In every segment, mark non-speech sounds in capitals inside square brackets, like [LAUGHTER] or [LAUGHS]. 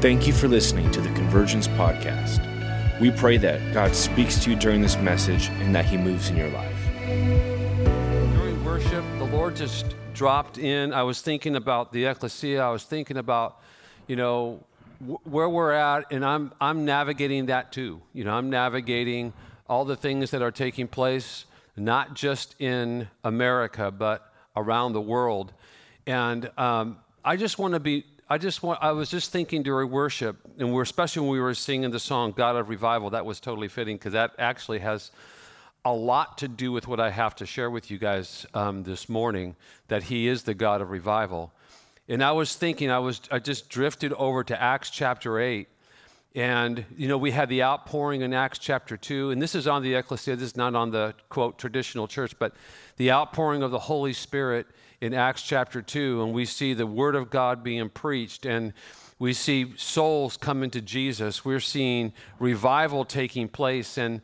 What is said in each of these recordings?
Thank you for listening to the Convergence Podcast. We pray that God speaks to you during this message and that He moves in your life. During worship, the Lord just dropped in. I was thinking about the ecclesia. I was thinking about, you know, wh- where we're at, and I'm I'm navigating that too. You know, I'm navigating all the things that are taking place, not just in America, but around the world. And um, I just want to be. I just want. I was just thinking during worship, and we're especially when we were singing the song "God of Revival." That was totally fitting because that actually has a lot to do with what I have to share with you guys um, this morning. That He is the God of revival. And I was thinking. I was. I just drifted over to Acts chapter eight. And, you know, we had the outpouring in Acts chapter 2, and this is on the ecclesia, this is not on the, quote, traditional church, but the outpouring of the Holy Spirit in Acts chapter 2, and we see the Word of God being preached, and we see souls coming to Jesus. We're seeing revival taking place. And,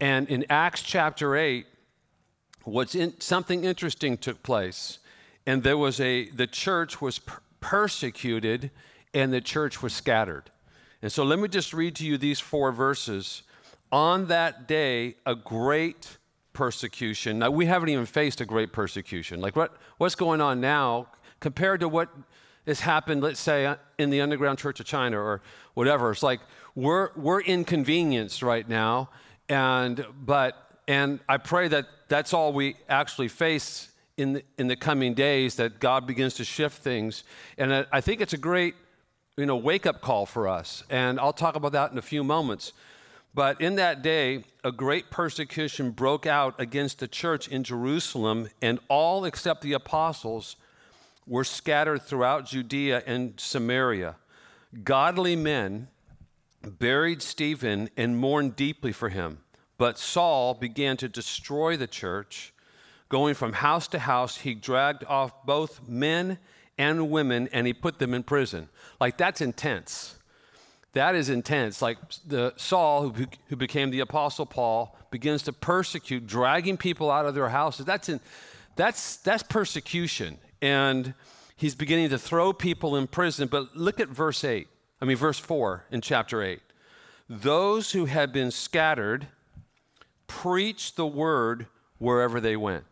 and in Acts chapter 8, what's in, something interesting took place. And there was a, the church was per- persecuted and the church was scattered. And so let me just read to you these four verses. On that day, a great persecution. Now, we haven't even faced a great persecution. Like, what, what's going on now compared to what has happened, let's say, uh, in the underground church of China or whatever? It's like we're, we're inconvenienced right now. And, but, and I pray that that's all we actually face in the, in the coming days, that God begins to shift things. And I, I think it's a great you know, wake up call for us. And I'll talk about that in a few moments. But in that day, a great persecution broke out against the church in Jerusalem, and all except the apostles were scattered throughout Judea and Samaria. Godly men buried Stephen and mourned deeply for him. But Saul began to destroy the church. Going from house to house, he dragged off both men and women and he put them in prison. Like, that's intense. That is intense. Like the Saul, who, who became the Apostle Paul, begins to persecute, dragging people out of their houses. That's, in, that's, that's persecution. And he's beginning to throw people in prison. But look at verse 8, I mean, verse 4 in chapter 8. Those who had been scattered preached the word wherever they went.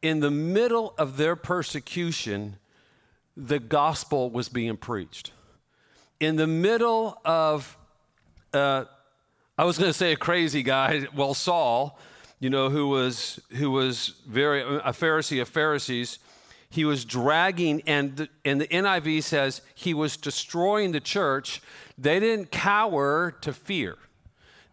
In the middle of their persecution, the gospel was being preached. In the middle of, uh, I was going to say a crazy guy, well, Saul, you know, who was, who was very, a Pharisee of Pharisees, he was dragging, and the, and the NIV says he was destroying the church. They didn't cower to fear.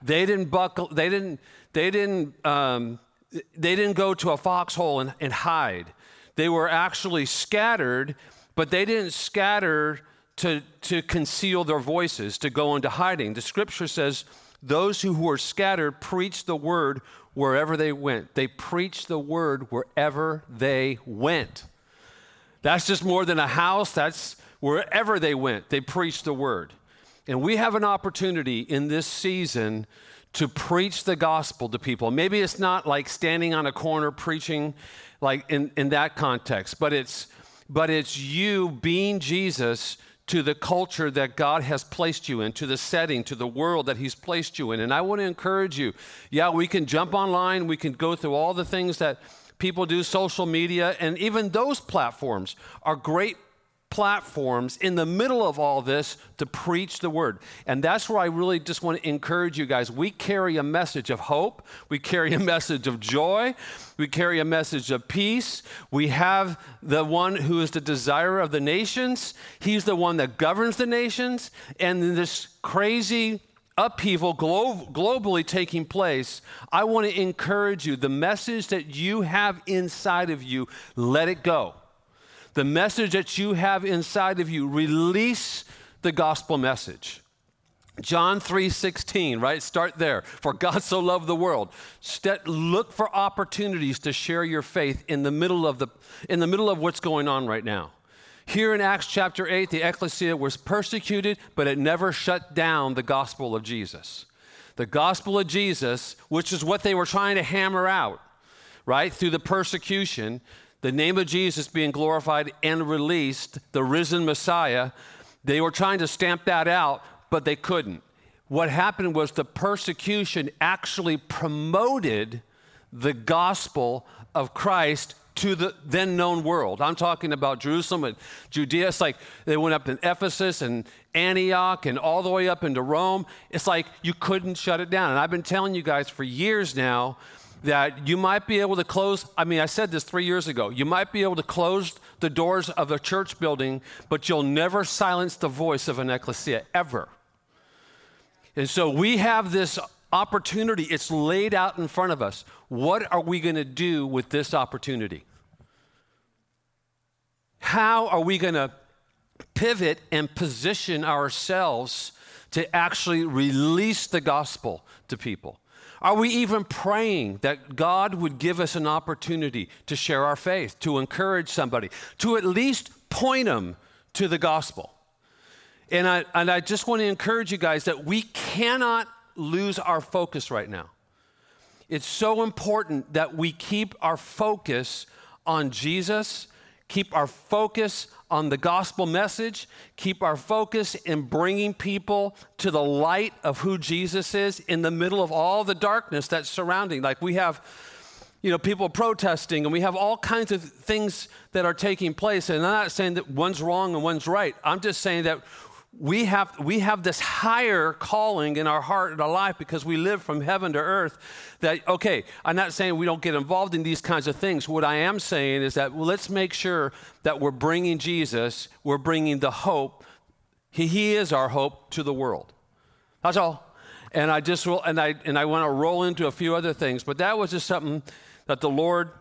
They didn't buckle, they didn't, they didn't, um, they didn't go to a foxhole and, and hide. They were actually scattered but they didn't scatter to, to conceal their voices, to go into hiding. The scripture says, those who were scattered preached the word wherever they went. They preached the word wherever they went. That's just more than a house, that's wherever they went, they preached the word. And we have an opportunity in this season to preach the gospel to people. Maybe it's not like standing on a corner preaching like in, in that context, but it's but it's you being Jesus to the culture that God has placed you in, to the setting, to the world that He's placed you in. And I want to encourage you yeah, we can jump online, we can go through all the things that people do, social media, and even those platforms are great platforms in the middle of all this to preach the word. And that's where I really just want to encourage you guys. We carry a message of hope, we carry a [LAUGHS] message of joy, we carry a message of peace. We have the one who is the desire of the nations, he's the one that governs the nations. And in this crazy upheaval glo- globally taking place, I want to encourage you the message that you have inside of you, let it go the message that you have inside of you, release the gospel message. John 3:16, right? Start there. For God so loved the world. Look for opportunities to share your faith in the middle of the in the middle of what's going on right now. Here in Acts chapter 8, the ecclesia was persecuted, but it never shut down the gospel of Jesus. The gospel of Jesus, which is what they were trying to hammer out, right? Through the persecution, the name of Jesus being glorified and released, the risen Messiah, They were trying to stamp that out, but they couldn't. What happened was the persecution actually promoted the gospel of Christ to the then known world. I'm talking about Jerusalem and Judea. It's like they went up in Ephesus and Antioch and all the way up into Rome. It's like you couldn't shut it down. And I've been telling you guys for years now that you might be able to close. I mean, I said this three years ago. You might be able to close the doors of a church building, but you'll never silence the voice of an ecclesia, ever. And so we have this opportunity, it's laid out in front of us. What are we going to do with this opportunity? How are we going to pivot and position ourselves to actually release the gospel to people? Are we even praying that God would give us an opportunity to share our faith, to encourage somebody, to at least point them to the gospel? And I, and I just want to encourage you guys that we cannot lose our focus right now. It's so important that we keep our focus on Jesus, keep our focus on the gospel message, keep our focus in bringing people to the light of who Jesus is in the middle of all the darkness that's surrounding. Like we have you know, people protesting, and we have all kinds of things that are taking place. And I'm not saying that one's wrong and one's right. I'm just saying that we have, we have this higher calling in our heart and our life because we live from heaven to earth. That, okay, I'm not saying we don't get involved in these kinds of things. What I am saying is that well, let's make sure that we're bringing Jesus, we're bringing the hope. He, he is our hope to the world. That's all. And I just will, and I, and I want to roll into a few other things, but that was just something that the Lord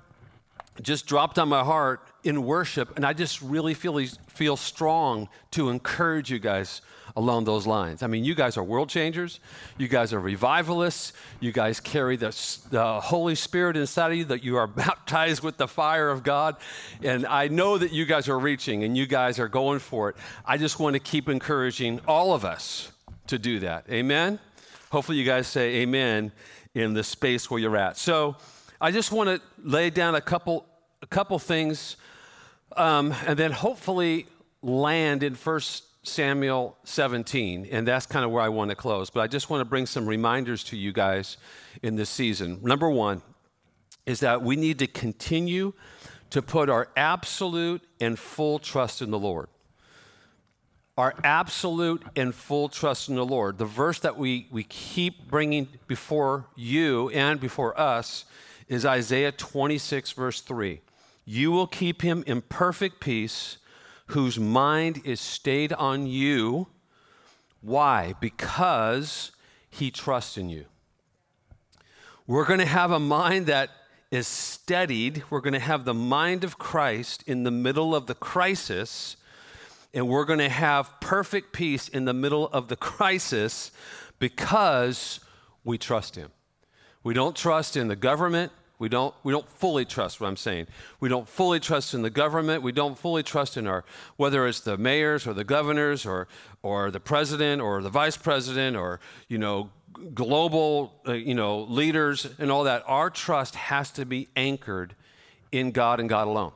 just dropped on my heart in worship, and I just really feel feel strong to encourage you guys along those lines. I mean, you guys are world changers. You guys are revivalists. You guys carry the, the Holy Spirit inside of you. That you are [LAUGHS] baptized with the fire of God, and I know that you guys are reaching and you guys are going for it. I just want to keep encouraging all of us to do that. Amen. Hopefully, you guys say Amen in the space where you're at. So. I just want to lay down a couple, a couple things um, and then hopefully land in First Samuel 17. And that's kind of where I want to close. But I just want to bring some reminders to you guys in this season. Number one is that we need to continue to put our absolute and full trust in the Lord. Our absolute and full trust in the Lord. The verse that we, we keep bringing before you and before us is Isaiah 26, verse 3. You will keep him in perfect peace, whose mind is stayed on you. Why? Because he trusts in you. We're going to have a mind that is steadied. We're going to have the mind of Christ in the middle of the crisis, and we're going to have perfect peace in the middle of the crisis because we trust him. We don't trust in the government. We don't, we don't fully trust what I'm saying. We don't fully trust in the government. We don't fully trust in our, whether it's the mayors or the governors or, or the president or the vice president or, you know, global, uh, you know, leaders and all that. Our trust has to be anchored in God and God alone.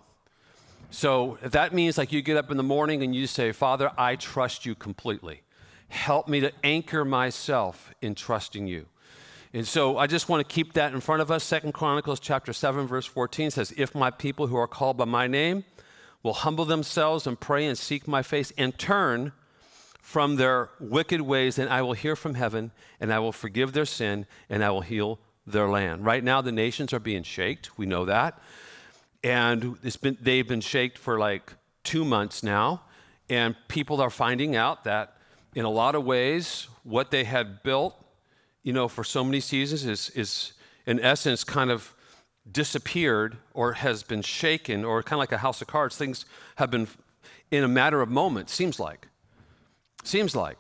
So if that means like you get up in the morning and you say, Father, I trust you completely. Help me to anchor myself in trusting you. And so I just want to keep that in front of us. Second Chronicles chapter 7 verse 14 says, "If my people who are called by my name will humble themselves and pray and seek my face and turn from their wicked ways, then I will hear from heaven and I will forgive their sin and I will heal their land." Right now the nations are being shaked. We know that. And been, they've been shaked for like 2 months now, and people are finding out that in a lot of ways what they had built you know, for so many seasons is, is in essence kind of disappeared or has been shaken or kind of like a house of cards. Things have been in a matter of moments, seems like. Seems like.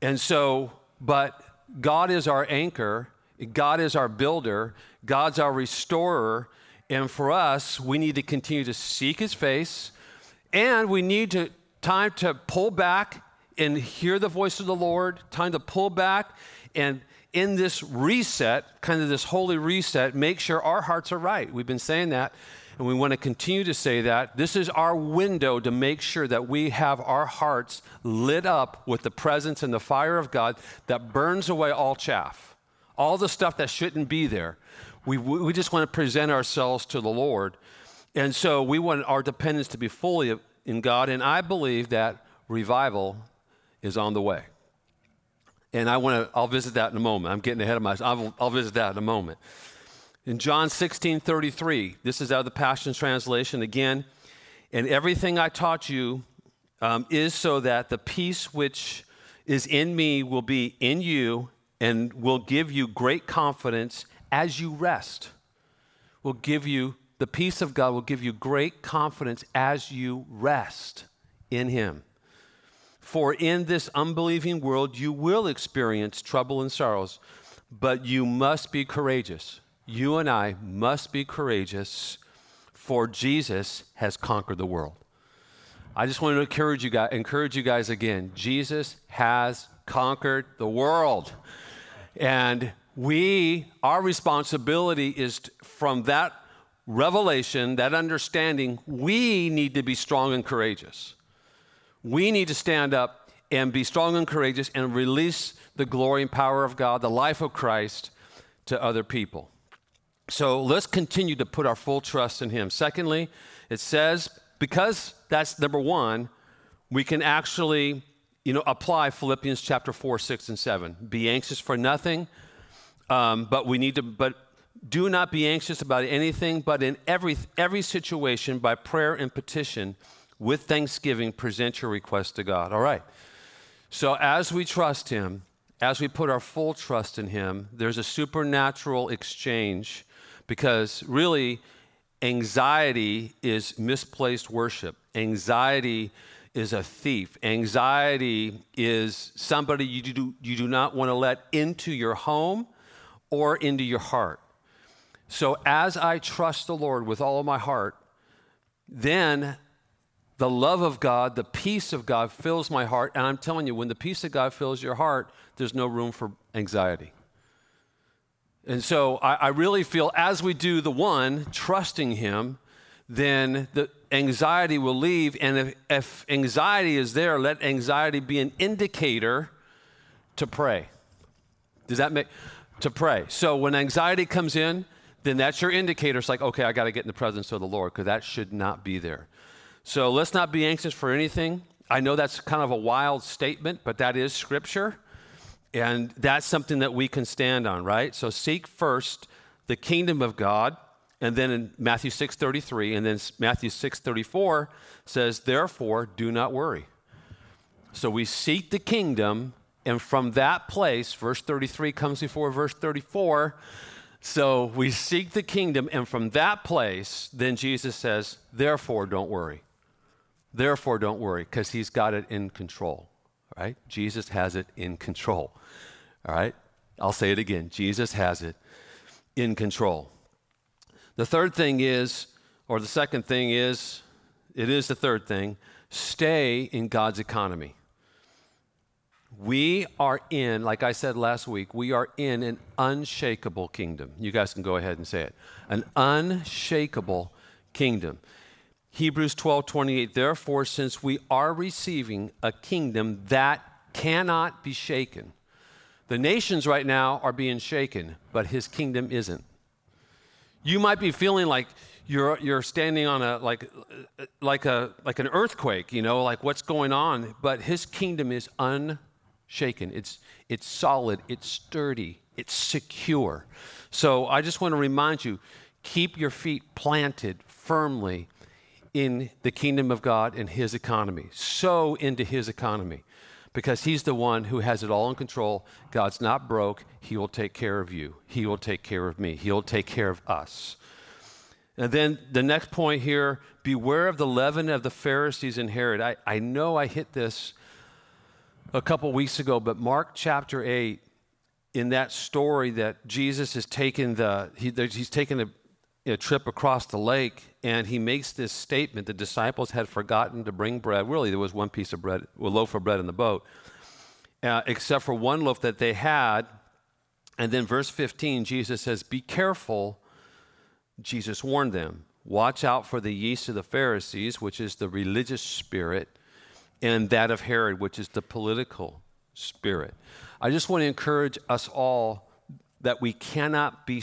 And so, but God is our anchor, God is our builder, God's our restorer. And for us, we need to continue to seek his face and we need to time to pull back and hear the voice of the Lord, time to pull back and in this reset, kind of this holy reset, make sure our hearts are right. We've been saying that. and we want to continue to say that. This is our window to make sure that we have our hearts lit up with the presence and the fire of God that burns away all chaff, all the stuff that shouldn't be there. We, we just want to present ourselves to the Lord. And so we want our dependence to be fully in God. And I believe that revival is on the way. And I want to, I'll visit that in a moment. I'm getting ahead of myself. I'll, I'll visit that in a moment. In John 16 33, this is out of the Passion Translation again. And everything I taught you um, is so that the peace which is in me will be in you and will give you great confidence as you rest. Will give you, the peace of God will give you great confidence as you rest in Him. For in this unbelieving world you will experience trouble and sorrows, but you must be courageous. You and I must be courageous, for Jesus has conquered the world. I just want to encourage you guys, encourage you guys again. Jesus has conquered the world. And we, our responsibility is from that revelation, that understanding, we need to be strong and courageous. We need to stand up and be strong and courageous and release the glory and power of God, the life of Christ to other people. So let's continue to put our full trust in Him. Secondly, it says, because that's number one, we can actually you know, apply Philippians chapter 4, 6, and 7. Be anxious for nothing, um, but we need to, but do not be anxious about anything, but in every, every situation, by prayer and petition, with thanksgiving, present your request to God. All right. So as we trust Him, as we put our full trust in Him, there's a supernatural exchange because really, anxiety is misplaced worship. Anxiety is a thief. Anxiety is somebody you do, you do not want to let into your home or into your heart. So, as I trust the Lord with all of my heart, then the love of God, the peace of God fills my heart. And I'm telling you, when the peace of God fills your heart, there's no room for anxiety. And so I, I really feel as we do the one, trusting Him, then the anxiety will leave. And if, if anxiety is there, let anxiety be an indicator to pray. Does that make to pray? So when anxiety comes in, then that's your indicator. It's like, okay, I got to get in the presence of the Lord because that should not be there. So let's not be anxious for anything. I know that's kind of a wild statement, but that is scripture. And that's something that we can stand on, right? So seek first the kingdom of God. And then in Matthew 6:33 and then Matthew 6:34 says, "Therefore do not worry." So we seek the kingdom and from that place, verse 33 comes before verse 34. So we seek the kingdom, and from that place, then Jesus says, Therefore, don't worry. Therefore, don't worry, because he's got it in control, right? Jesus has it in control, all right? I'll say it again Jesus has it in control. The third thing is, or the second thing is, it is the third thing stay in God's economy. We are in, like I said last week, we are in an unshakable kingdom. You guys can go ahead and say it. An unshakable kingdom. Hebrews 12 28, therefore, since we are receiving a kingdom that cannot be shaken, the nations right now are being shaken, but his kingdom isn't. You might be feeling like you're, you're standing on a like, like, a, like an earthquake, you know, like what's going on, but his kingdom is unshaken. It's, it's solid, it's sturdy, it's secure. So I just want to remind you keep your feet planted firmly in the kingdom of God and his economy. So into his economy because he's the one who has it all in control. God's not broke. He will take care of you. He will take care of me. He'll take care of us. And then the next point here beware of the leaven of the Pharisees and Herod. I, I know I hit this a couple weeks ago, but Mark chapter 8, in that story that Jesus has taken the, he, he's taken a, a trip across the lake and he makes this statement the disciples had forgotten to bring bread really there was one piece of bread a loaf of bread in the boat uh, except for one loaf that they had and then verse 15 jesus says be careful jesus warned them Watch out for the yeast of the Pharisees, which is the religious spirit, and that of Herod, which is the political spirit. I just want to encourage us all that we cannot be,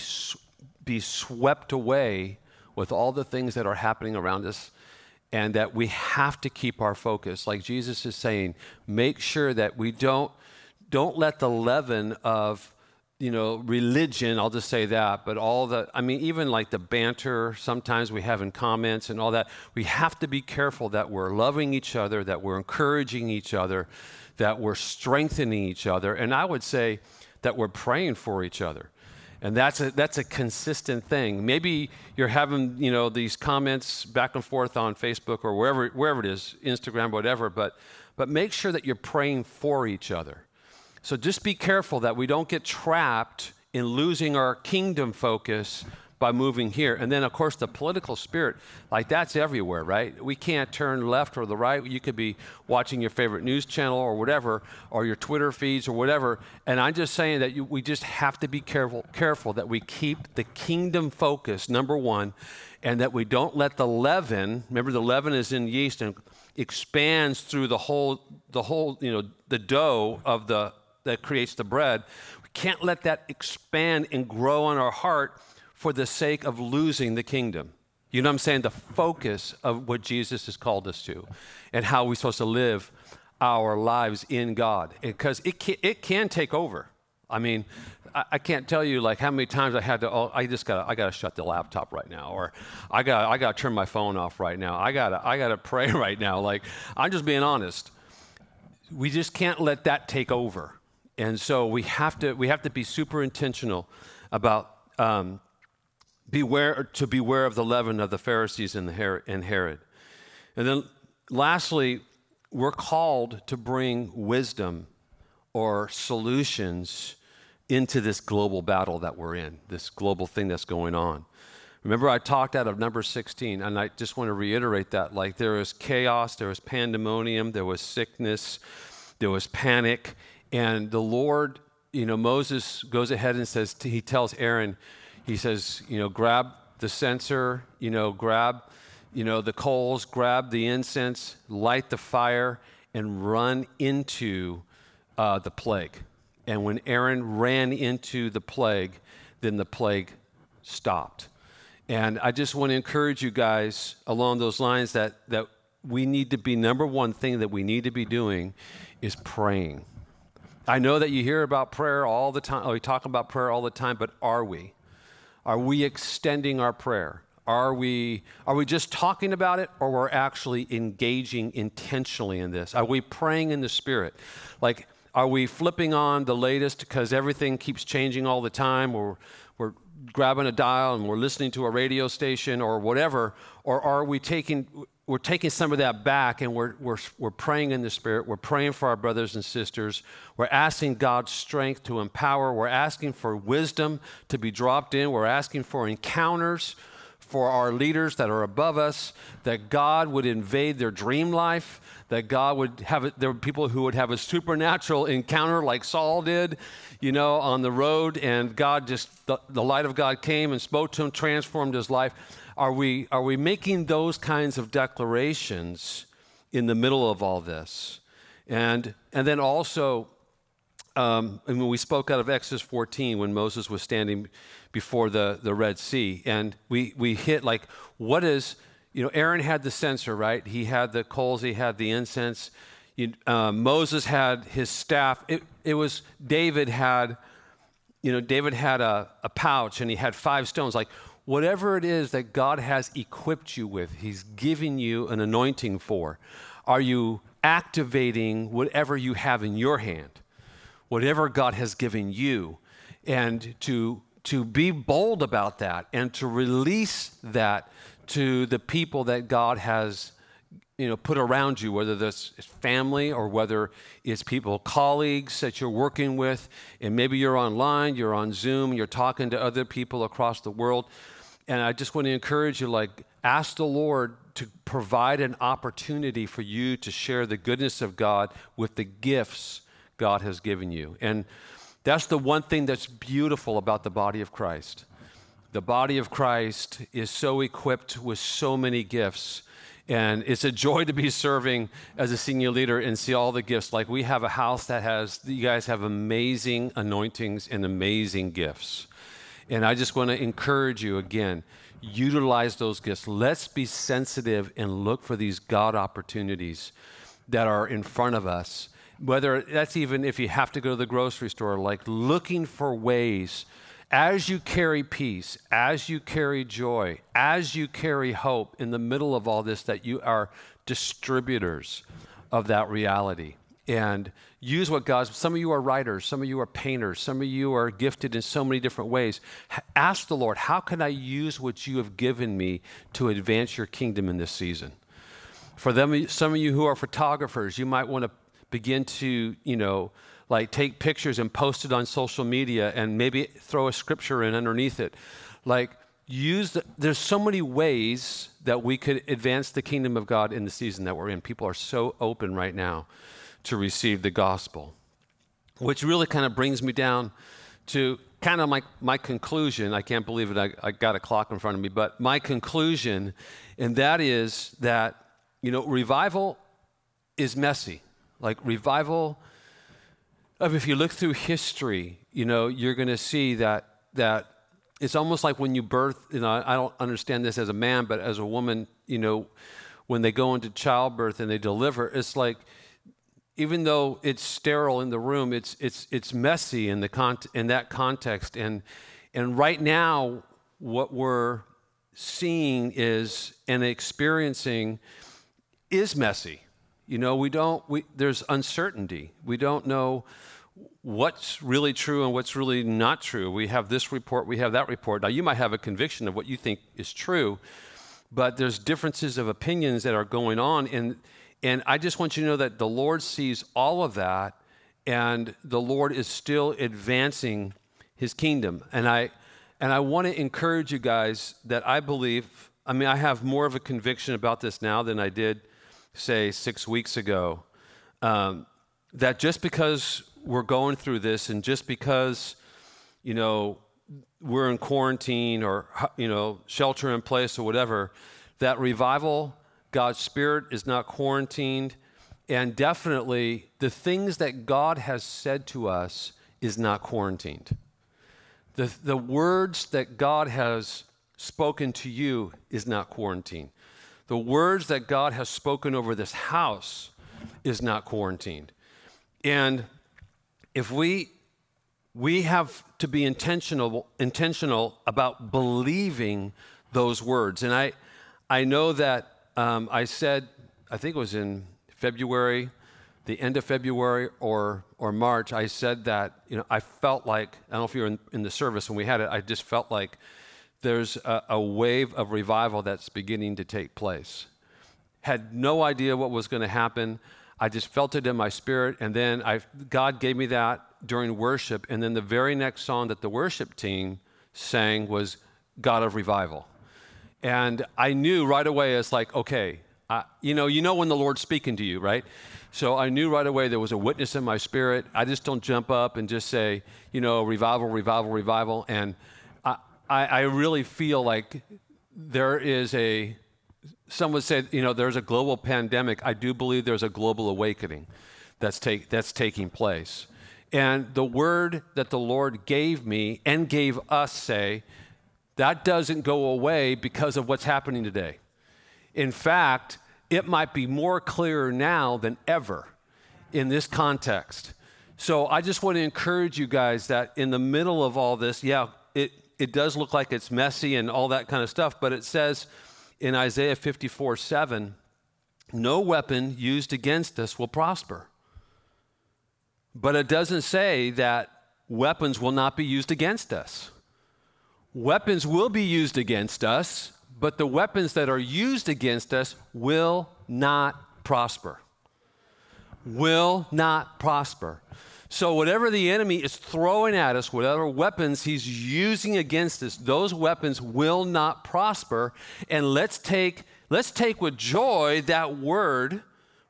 be swept away with all the things that are happening around us and that we have to keep our focus like jesus is saying make sure that we don't don't let the leaven of you know, religion, I'll just say that, but all the, I mean, even like the banter sometimes we have in comments and all that, we have to be careful that we're loving each other, that we're encouraging each other, that we're strengthening each other, and I would say that we're praying for each other. And that's a, that's a consistent thing. Maybe you're having, you know, these comments back and forth on Facebook or wherever, wherever it is, Instagram, whatever, but, but make sure that you're praying for each other so just be careful that we don't get trapped in losing our kingdom focus by moving here. And then, of course, the political spirit, like that's everywhere, right? We can't turn left or the right. You could be watching your favorite news channel or whatever, or your Twitter feeds or whatever. And I'm just saying that you, we just have to be careful, careful that we keep the kingdom focus, number one, and that we don't let the leaven, remember the leaven is in yeast and expands through the whole, the whole, you know, the dough of the that creates the bread. We can't let that expand and grow in our heart for the sake of losing the kingdom. You know what I'm saying? The focus of what Jesus has called us to and how we're supposed to live our lives in God. Because it can, it can take over. I mean, I, I can't tell you like how many times I had to, oh, I just got I got to shut the laptop right now, or I got I got to turn my phone off right now. I gotta I got to [LAUGHS] pray right now. Like I'm just being honest. We just can't let that take over. And so we have to, we have to be super intentional about um, beware, to beware of the leaven of the Pharisees and, Herod, and then lastly, we're called to bring wisdom or solutions into this global battle that we're in, this global thing that's going on. Remember, I talked out of number 16, and I just want to reiterate that. Like, there was chaos, there was pandemonium, there was sickness, there was panic, and the Lord, you know, Moses goes ahead and says, he tells Aaron, he says, you know, grab the censer, you know, grab, you know, the coals, grab the incense, light the fire, and run into uh, the plague. And when Aaron ran into the plague, then the plague stopped. And I just want to encourage you guys along those lines that, that we need to be number one thing that we need to be doing is praying. I know that you hear about prayer all the time. We talk about prayer all the time, but are we? Are we extending our prayer? Are we, are we just talking about it or we're actually engaging intentionally in this? Are we praying in the Spirit? Like, are we flipping on the latest because everything keeps changing all the time or we're grabbing a dial and we're listening to a radio station or whatever? Or are we taking, we're taking some of that back and we're, we're, we're praying in the Spirit. We're praying for our brothers and sisters. We're asking God's strength to empower. We're asking for wisdom to be dropped in. We're asking for encounters for our leaders that are above us, that God would invade their dream life, that God would have it, there were people who would have a supernatural encounter like Saul did, you know, on the road, and God just, the, the light of God came and spoke to him, transformed his life. Are we, are we making those kinds of declarations in the middle of all this? And, and then also, um, and when we spoke out of Exodus 14, when Moses was standing before the, the Red Sea, and we, we hit like, what is, you know, Aaron had the censer, right? He had the coals, he had the incense. You, uh, Moses had his staff. It, it was, David had, you know, David had a, a pouch and he had five stones. Like, whatever it is that God has equipped you with, He's given you an anointing for, are you activating whatever you have in your hand, whatever God has given you, and to, to be bold about that and to release that to the people that God has you know, put around you, whether that's family or whether it's people, colleagues that you're working with, and maybe you're online, you're on Zoom, you're talking to other people across the world. And I just want to encourage you like, ask the Lord to provide an opportunity for you to share the goodness of God with the gifts God has given you. And that's the one thing that's beautiful about the body of Christ. the body of Christ is so equipped with so many gifts. And it's a joy to be serving as a senior leader and see all the gifts. Like we have a house that has, you guys have amazing anointings and amazing gifts. And I just want to encourage you again utilize those gifts. Let's be sensitive and look for these God opportunities that are in front of us. Whether that's even if you have to go to the grocery store, like looking for ways as you carry peace, as you carry joy, as you carry hope in the middle of all this, that you are distributors of that reality. And use what God's, some of you are writers, some of you are painters, some of you are gifted in so many different ways. Ask the Lord, how can I use what you have given me to advance your kingdom in this season? For them, some of you who are photographers, you might want to begin to, you know, like take pictures and post it on social media and maybe throw a scripture in underneath it. Like use the, there's so many ways that we could advance the kingdom of God in the season that we're in. People are so open right now to receive the gospel. Which really kind of brings me down to kind of my, my conclusion. I can't believe it. I, I got a clock in front of me, but my conclusion, and that is that, you know, revival is messy. Like revival if you look through history, you know, you're going to see that that it's almost like when you birth. You know, I don't understand this as a man, but as a woman, you know, when they go into childbirth and they deliver, it's like even though it's sterile in the room, it's it's it's messy in the con- in that context. And and right now, what we're seeing is and experiencing is messy. You know, we don't, we, there's uncertainty. We don't know what's really true and what's really not true. We have this report, we have that report. Now, you might have a conviction of what you think is true, but there's differences of opinions that are going on. And, and I just want you to know that the Lord sees all of that, and the Lord is still advancing his kingdom. And I, and I want to encourage you guys that I believe, I mean, I have more of a conviction about this now than I did say, six weeks ago, um, that just because we're going through this and just because, you know, we're in quarantine or, you know, shelter in place or whatever, that revival, God's Spirit is not quarantined. And definitely the things that God has said to us is not quarantined. The, the words that God has spoken to you is not quarantined. The words that God has spoken over this house is not quarantined. And if we we have to be intentional intentional about believing those words. And I I know that um, I said I think it was in February, the end of February or or March. I said that you know I felt like I don't know if you were in, in the service when we had it. I just felt like there's a, a wave of revival that's beginning to take place. Had no idea what was going to happen. I just felt it in my spirit, and then I, God gave me that during worship. And then the very next song that the worship team sang was God of Revival. And I knew right away, it's like, okay, I, you know, you know when the Lord's speaking to you, right? So I knew right away there was a witness in my spirit. I just don't jump up and just say, you know, revival, revival, revival. And I, I really feel like there is a, some would say, you know, there's a global pandemic. I do believe there's a global awakening that's, take, that's taking place. And the word that the Lord gave me and gave us say, that doesn't go away because of what's happening today. In fact, it might be more clear now than ever in this context. So I just want to encourage you guys that in the middle of all this, yeah, it, it does look like it's messy and all that kind of stuff, but it says in Isaiah 54 7, no weapon used against us will prosper. But it doesn't say that weapons will not be used against us. Weapons will be used against us, but the weapons that are used against us will not prosper. Will not prosper. So, whatever the enemy is throwing at us, whatever weapons he's using against us, those weapons will not prosper. And let's take, let's take with joy that word,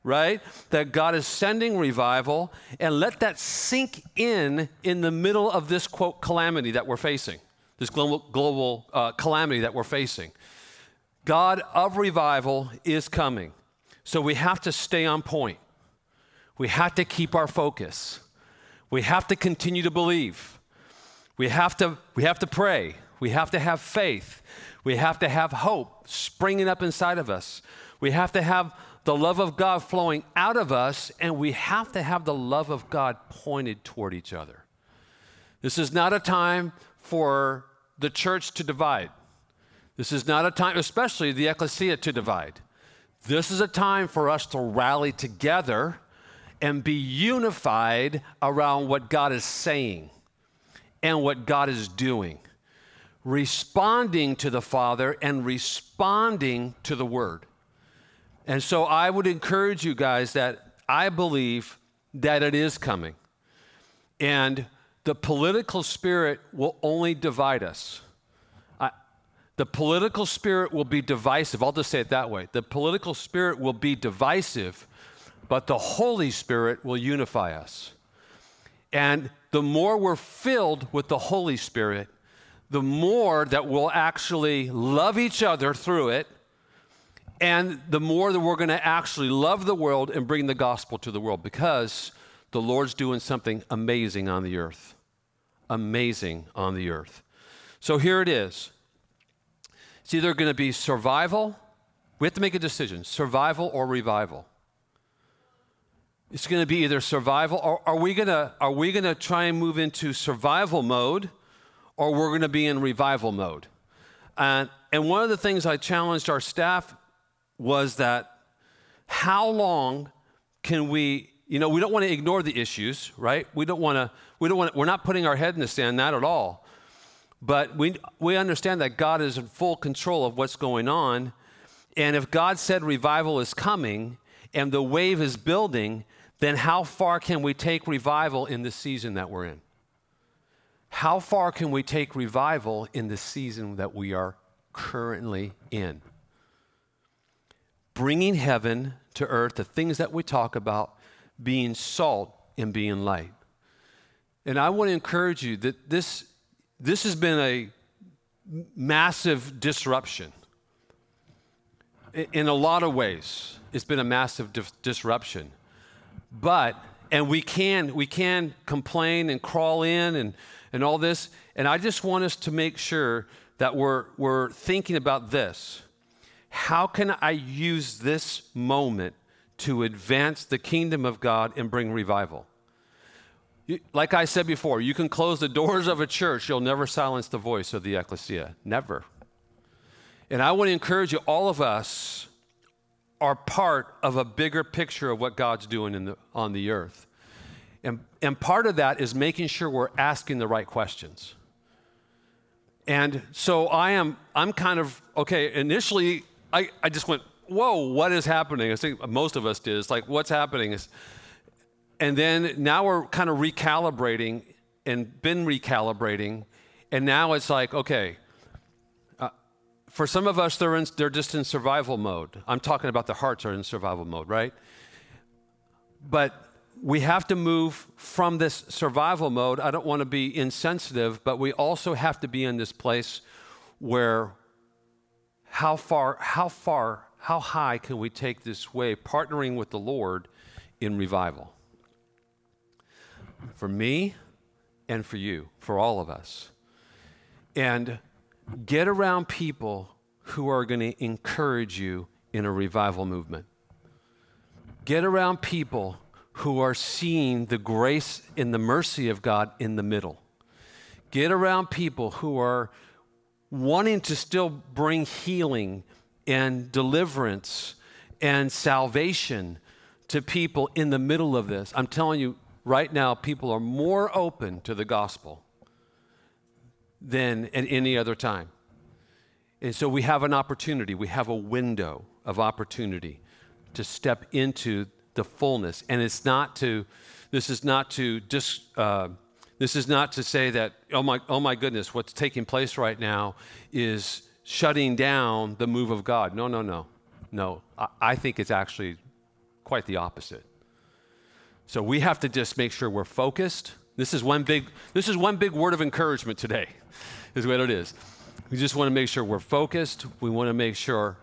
right? That God is sending revival, and let that sink in in the middle of this quote calamity that we're facing. This global, global uh, calamity that we're facing. God of revival is coming. So we have to stay on point. We have to keep our focus. We have to continue to believe. We have to, we have to pray. We have to have faith. We have to have hope springing up inside of us. We have to have the love of God flowing out of us, and we have to have the love of God pointed toward each other. This is not a time for the church to divide. This is not a time, especially the ecclesia, to divide. This is a time for us to rally together and be unified around what God is saying and what God is doing, responding to the Father and responding to the Word. And so I would encourage you guys that I believe that it is coming. And the political spirit will only divide us. I, the political spirit will be divisive. I'll just say it that way. The political spirit will be divisive, but the Holy Spirit will unify us. And the more we're filled with the Holy Spirit, the more that we'll actually love each other through it, and the more that we're going to actually love the world and bring the gospel to the world because the Lord's doing something amazing on the earth. Amazing on the earth. So here it is. It's either going to be survival, we have to make a decision survival or revival. It's going to be either survival, or are we going to, are we going to try and move into survival mode, or we're going to be in revival mode? And, and one of the things I challenged our staff was that how long can we, you know, we don't want to ignore the issues, right? We don't want to, we don't want to, we're not putting our head in the sand, not at all. But we, we understand that God is in full control of what's going on. And if God said revival is coming and the wave is building, then how far can we take revival in the season that we're in? How far can we take revival in the season that we are currently in? Bringing heaven to earth, the things that we talk about, being salt and being light. And I want to encourage you that this, this has been a massive disruption. In a lot of ways, it's been a massive di- disruption. But, and we can, we can complain and crawl in and, and all this. And I just want us to make sure that we're, we're thinking about this. How can I use this moment to advance the kingdom of God and bring revival? Like I said before, you can close the doors of a church, you'll never silence the voice of the ecclesia. Never. And I want to encourage you, all of us, are part of a bigger picture of what God's doing the, on the earth. And, and part of that is making sure we're asking the right questions. And so I am, I'm kind of, okay, initially I, I just went, whoa, what is happening? I think most of us did. It's like, what's happening? And then now we're kind of recalibrating and been recalibrating. And now it's like, okay, uh, for some of us, they're, in, they're just in survival mode. I'm talking about the hearts are in survival mode, right? But we have to move from this survival mode. I don't want to be insensitive, but we also have to be in this place where how far, how far, how high can we take this way, partnering with the Lord in revival? For me and for you, for all of us. And Get around people who are going to encourage you in a revival movement. Get around people who are seeing the grace and the mercy of God in the middle. Get around people who are wanting to still bring healing and deliverance and salvation to people in the middle of this. I'm telling you, right now, people are more open to the gospel than at any other time. And so we have an opportunity, we have a window of opportunity to step into the fullness. And it's not to, this is not to just, uh, this is not to say that, oh my, oh my goodness, what's taking place right now is shutting down the move of God. No, no, no. No, I, I think it's actually quite the opposite. So we have to just make sure we're focused. This is one big, this is one big word of encouragement today [LAUGHS] is what it is. We just want to make sure we're focused. We want to make sure,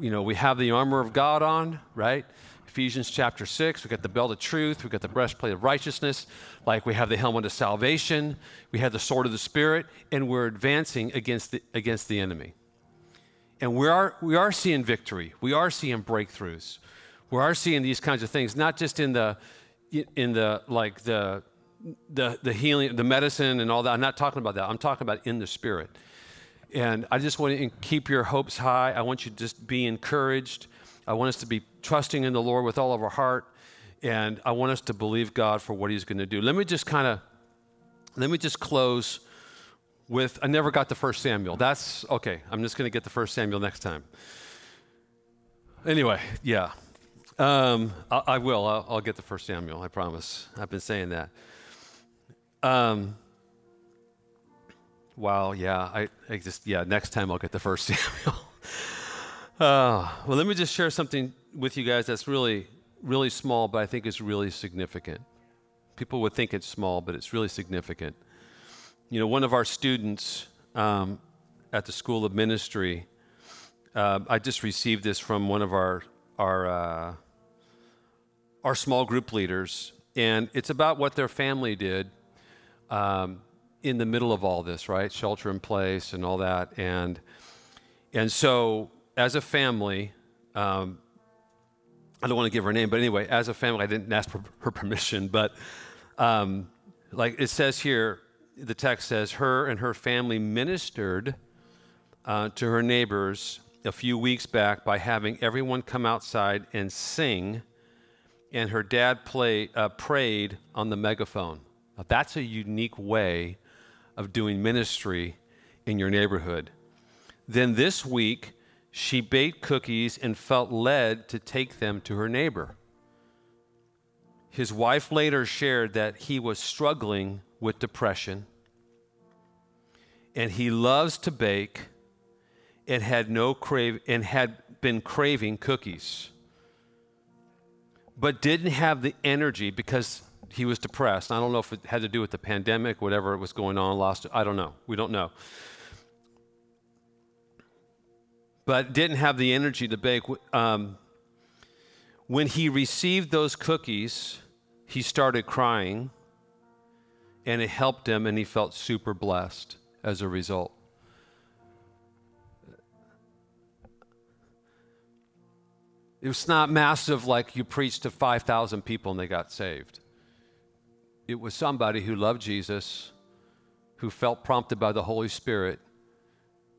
you know, we have the armor of God on, right? Ephesians chapter 6, we got the belt of truth, we got the breastplate of righteousness, like we have the helmet of salvation, we have the sword of the Spirit, and we're advancing against the, against the enemy. And we are, we are seeing victory, we are seeing breakthroughs, we are seeing these kinds of things, not just in the, in the, like the, the, the healing, the medicine and all that. I'm not talking about that. I'm talking about in the spirit. And I just want to keep your hopes high. I want you to just be encouraged. I want us to be trusting in the Lord with all of our heart. And I want us to believe God for what He's going to do. Let me just kind of, let me just close with I never got the first Samuel. That's okay. I'm just going to get the first Samuel next time. Anyway, yeah. Um, I, I, will. I'll, I'll, get the first Samuel. I promise. I've been saying that. Um, wow, yeah, I, I just, yeah, next time I'll get the first [LAUGHS] Samuel. uh, well, let me just share something with you guys that's really, really small, but I think is really significant. People would think it's small, but it's really significant. You know, one of our students um, at the School of Ministry, uh, I just received this from one of our, our, uh, our small group leaders, and it's about what their family did um, in the middle of all this, right? Shelter in place and all that. And, and so, as a family, um, I don't want to give her name, but anyway, as a family, I didn't ask for her permission, but um, like it says here, the text says, her and her family ministered uh, to her neighbors a few weeks back by having everyone come outside and sing, and her dad play, uh, prayed on the megaphone. Now, that's a unique way of doing ministry in your neighborhood. Then this week, she baked cookies and felt led to take them to her neighbor. His wife later shared that he was struggling with depression and he loves to bake and had no crave and had been craving cookies but didn't have the energy because he was depressed. I don't know if it had to do with the pandemic, whatever was going on, lost, I don't know. We don't know. But didn't have the energy to bake. Um, when he received those cookies, he started crying, and it helped him, and he felt super blessed as a result. It was not massive like you preached to 5,000 people and they got saved it was somebody who loved Jesus, who felt prompted by the Holy Spirit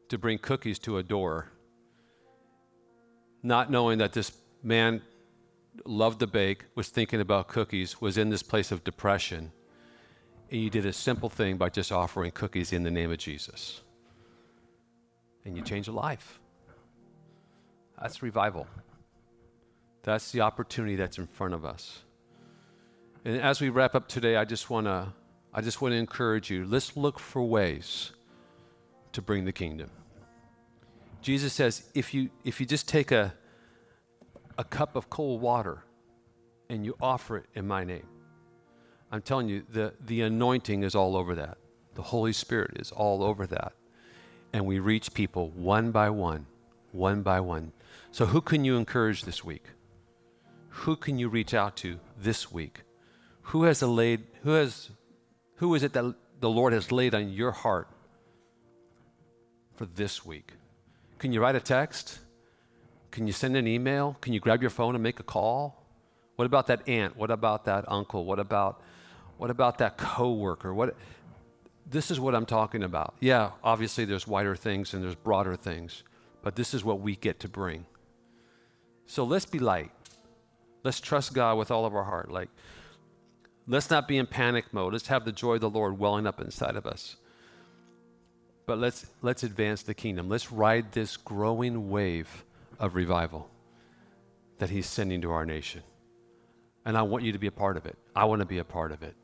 to bring cookies to a door, not knowing that this man loved to bake, was thinking about cookies, was in this place of depression. And you did a simple thing by just offering cookies in the name of Jesus. And you changed a life. That's revival. That's the opportunity that's in front of us. And as we wrap up today, I just want to I just want to encourage you. Let's look for ways to bring the kingdom. Jesus says, if you if you just take a a cup of cold water and you offer it in my name, I'm telling you, the, the anointing is all over that. The Holy Spirit is all over that. And we reach people one by one, one by one. So, who can you encourage this week? Who can you reach out to this week? Who has laid, who has, who is it that the Lord has laid on your heart for this week? Can you write a text? Can you send an email? Can you grab your phone and make a call? What about that aunt? What about that uncle? What about what about that coworker? What This is what I'm talking about. Yeah, obviously there's wider things and there's broader things, but this is what we get to bring. So let's be light. Let's trust God with all of our heart. Like Let's not be in panic mode. Let's have the joy of the Lord welling up inside of us. But let's, let's advance the kingdom. Let's ride this growing wave of revival that He's sending to our nation. And I want you to be a part of it. I want to be a part of it.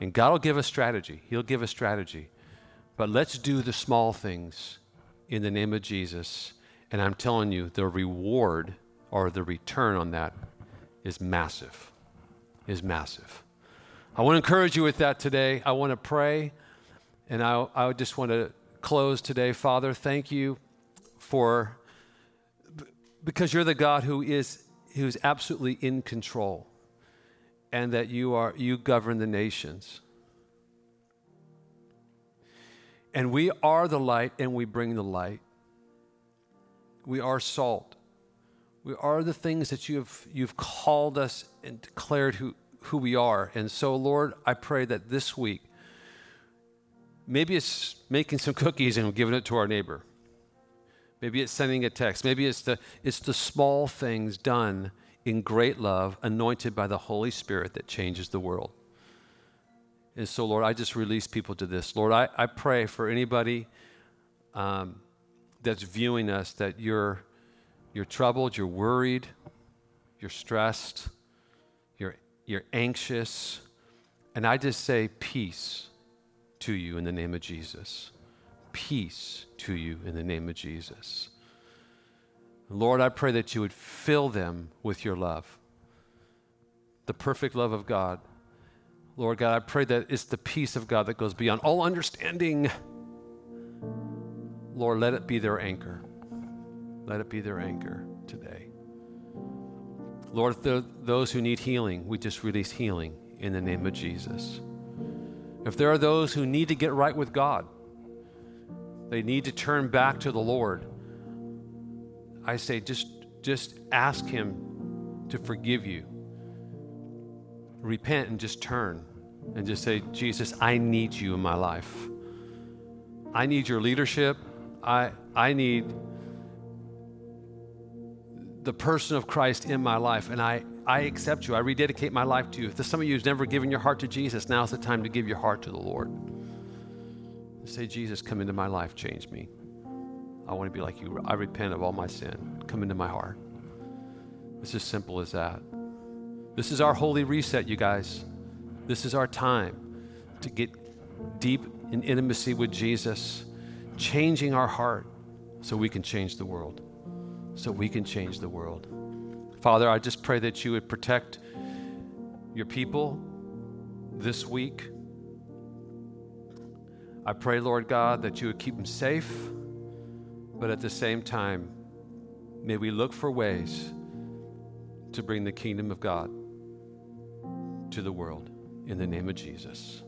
And God will give us strategy. He'll give us strategy. But let's do the small things in the name of Jesus. And I'm telling you, the reward or the return on that is massive. Is massive. I want to encourage you with that today. I want to pray, and I, I just want to close today. Father, thank you for because you're the God who is who's absolutely in control and that you are you govern the nations. And we are the light and we bring the light. We are salt. We are the things that you have you've called us and declared who, who we are. And so, Lord, I pray that this week, maybe it's making some cookies and giving it to our neighbor. Maybe it's sending a text. Maybe it's the, it's the small things done in great love, anointed by the Holy Spirit that changes the world. And so, Lord, I just release people to this. Lord, I, I pray for anybody um, that's viewing us that you're, you're troubled, you're worried, you're stressed, you're, you're anxious. And I just say peace to you in the name of Jesus. Peace to you in the name of Jesus. Lord, I pray that you would fill them with your love, the perfect love of God. Lord God, I pray that it's the peace of God that goes beyond all understanding. Lord, let it be their anchor. Let it be their anchor today. Lord, those who need healing, we just release healing in the name of Jesus. If there are those who need to get right with God, they need to turn back to the Lord. I say just just ask him to forgive you. Repent and just turn and just say, Jesus, I need you in my life. I need your leadership. I I need the person of Christ in my life, and I, I accept you. I rededicate my life to you. If some of you who's never given your heart to Jesus, now's the time to give your heart to the Lord. Say, Jesus, come into my life, change me. I want to be like you. I repent of all my sin. Come into my heart. It's as simple as that. This is our holy reset, you guys. This is our time to get deep in intimacy with Jesus, changing our heart so we can change the world so we can change the world. Father, I just pray that you would protect your people this week. I pray, Lord God, that you would keep them safe, but at the same time, may we look for ways to bring the kingdom of God to the world. In the name of Jesus.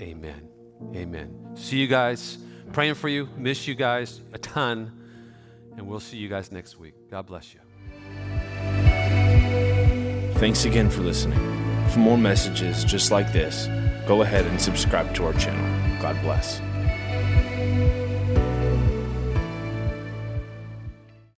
Amen. Amen. See you guys. Praying for you. Miss you guys a ton. And we'll see you guys next week. God bless you. Thanks again for listening. For more messages just like this, go ahead and subscribe to our channel. God bless.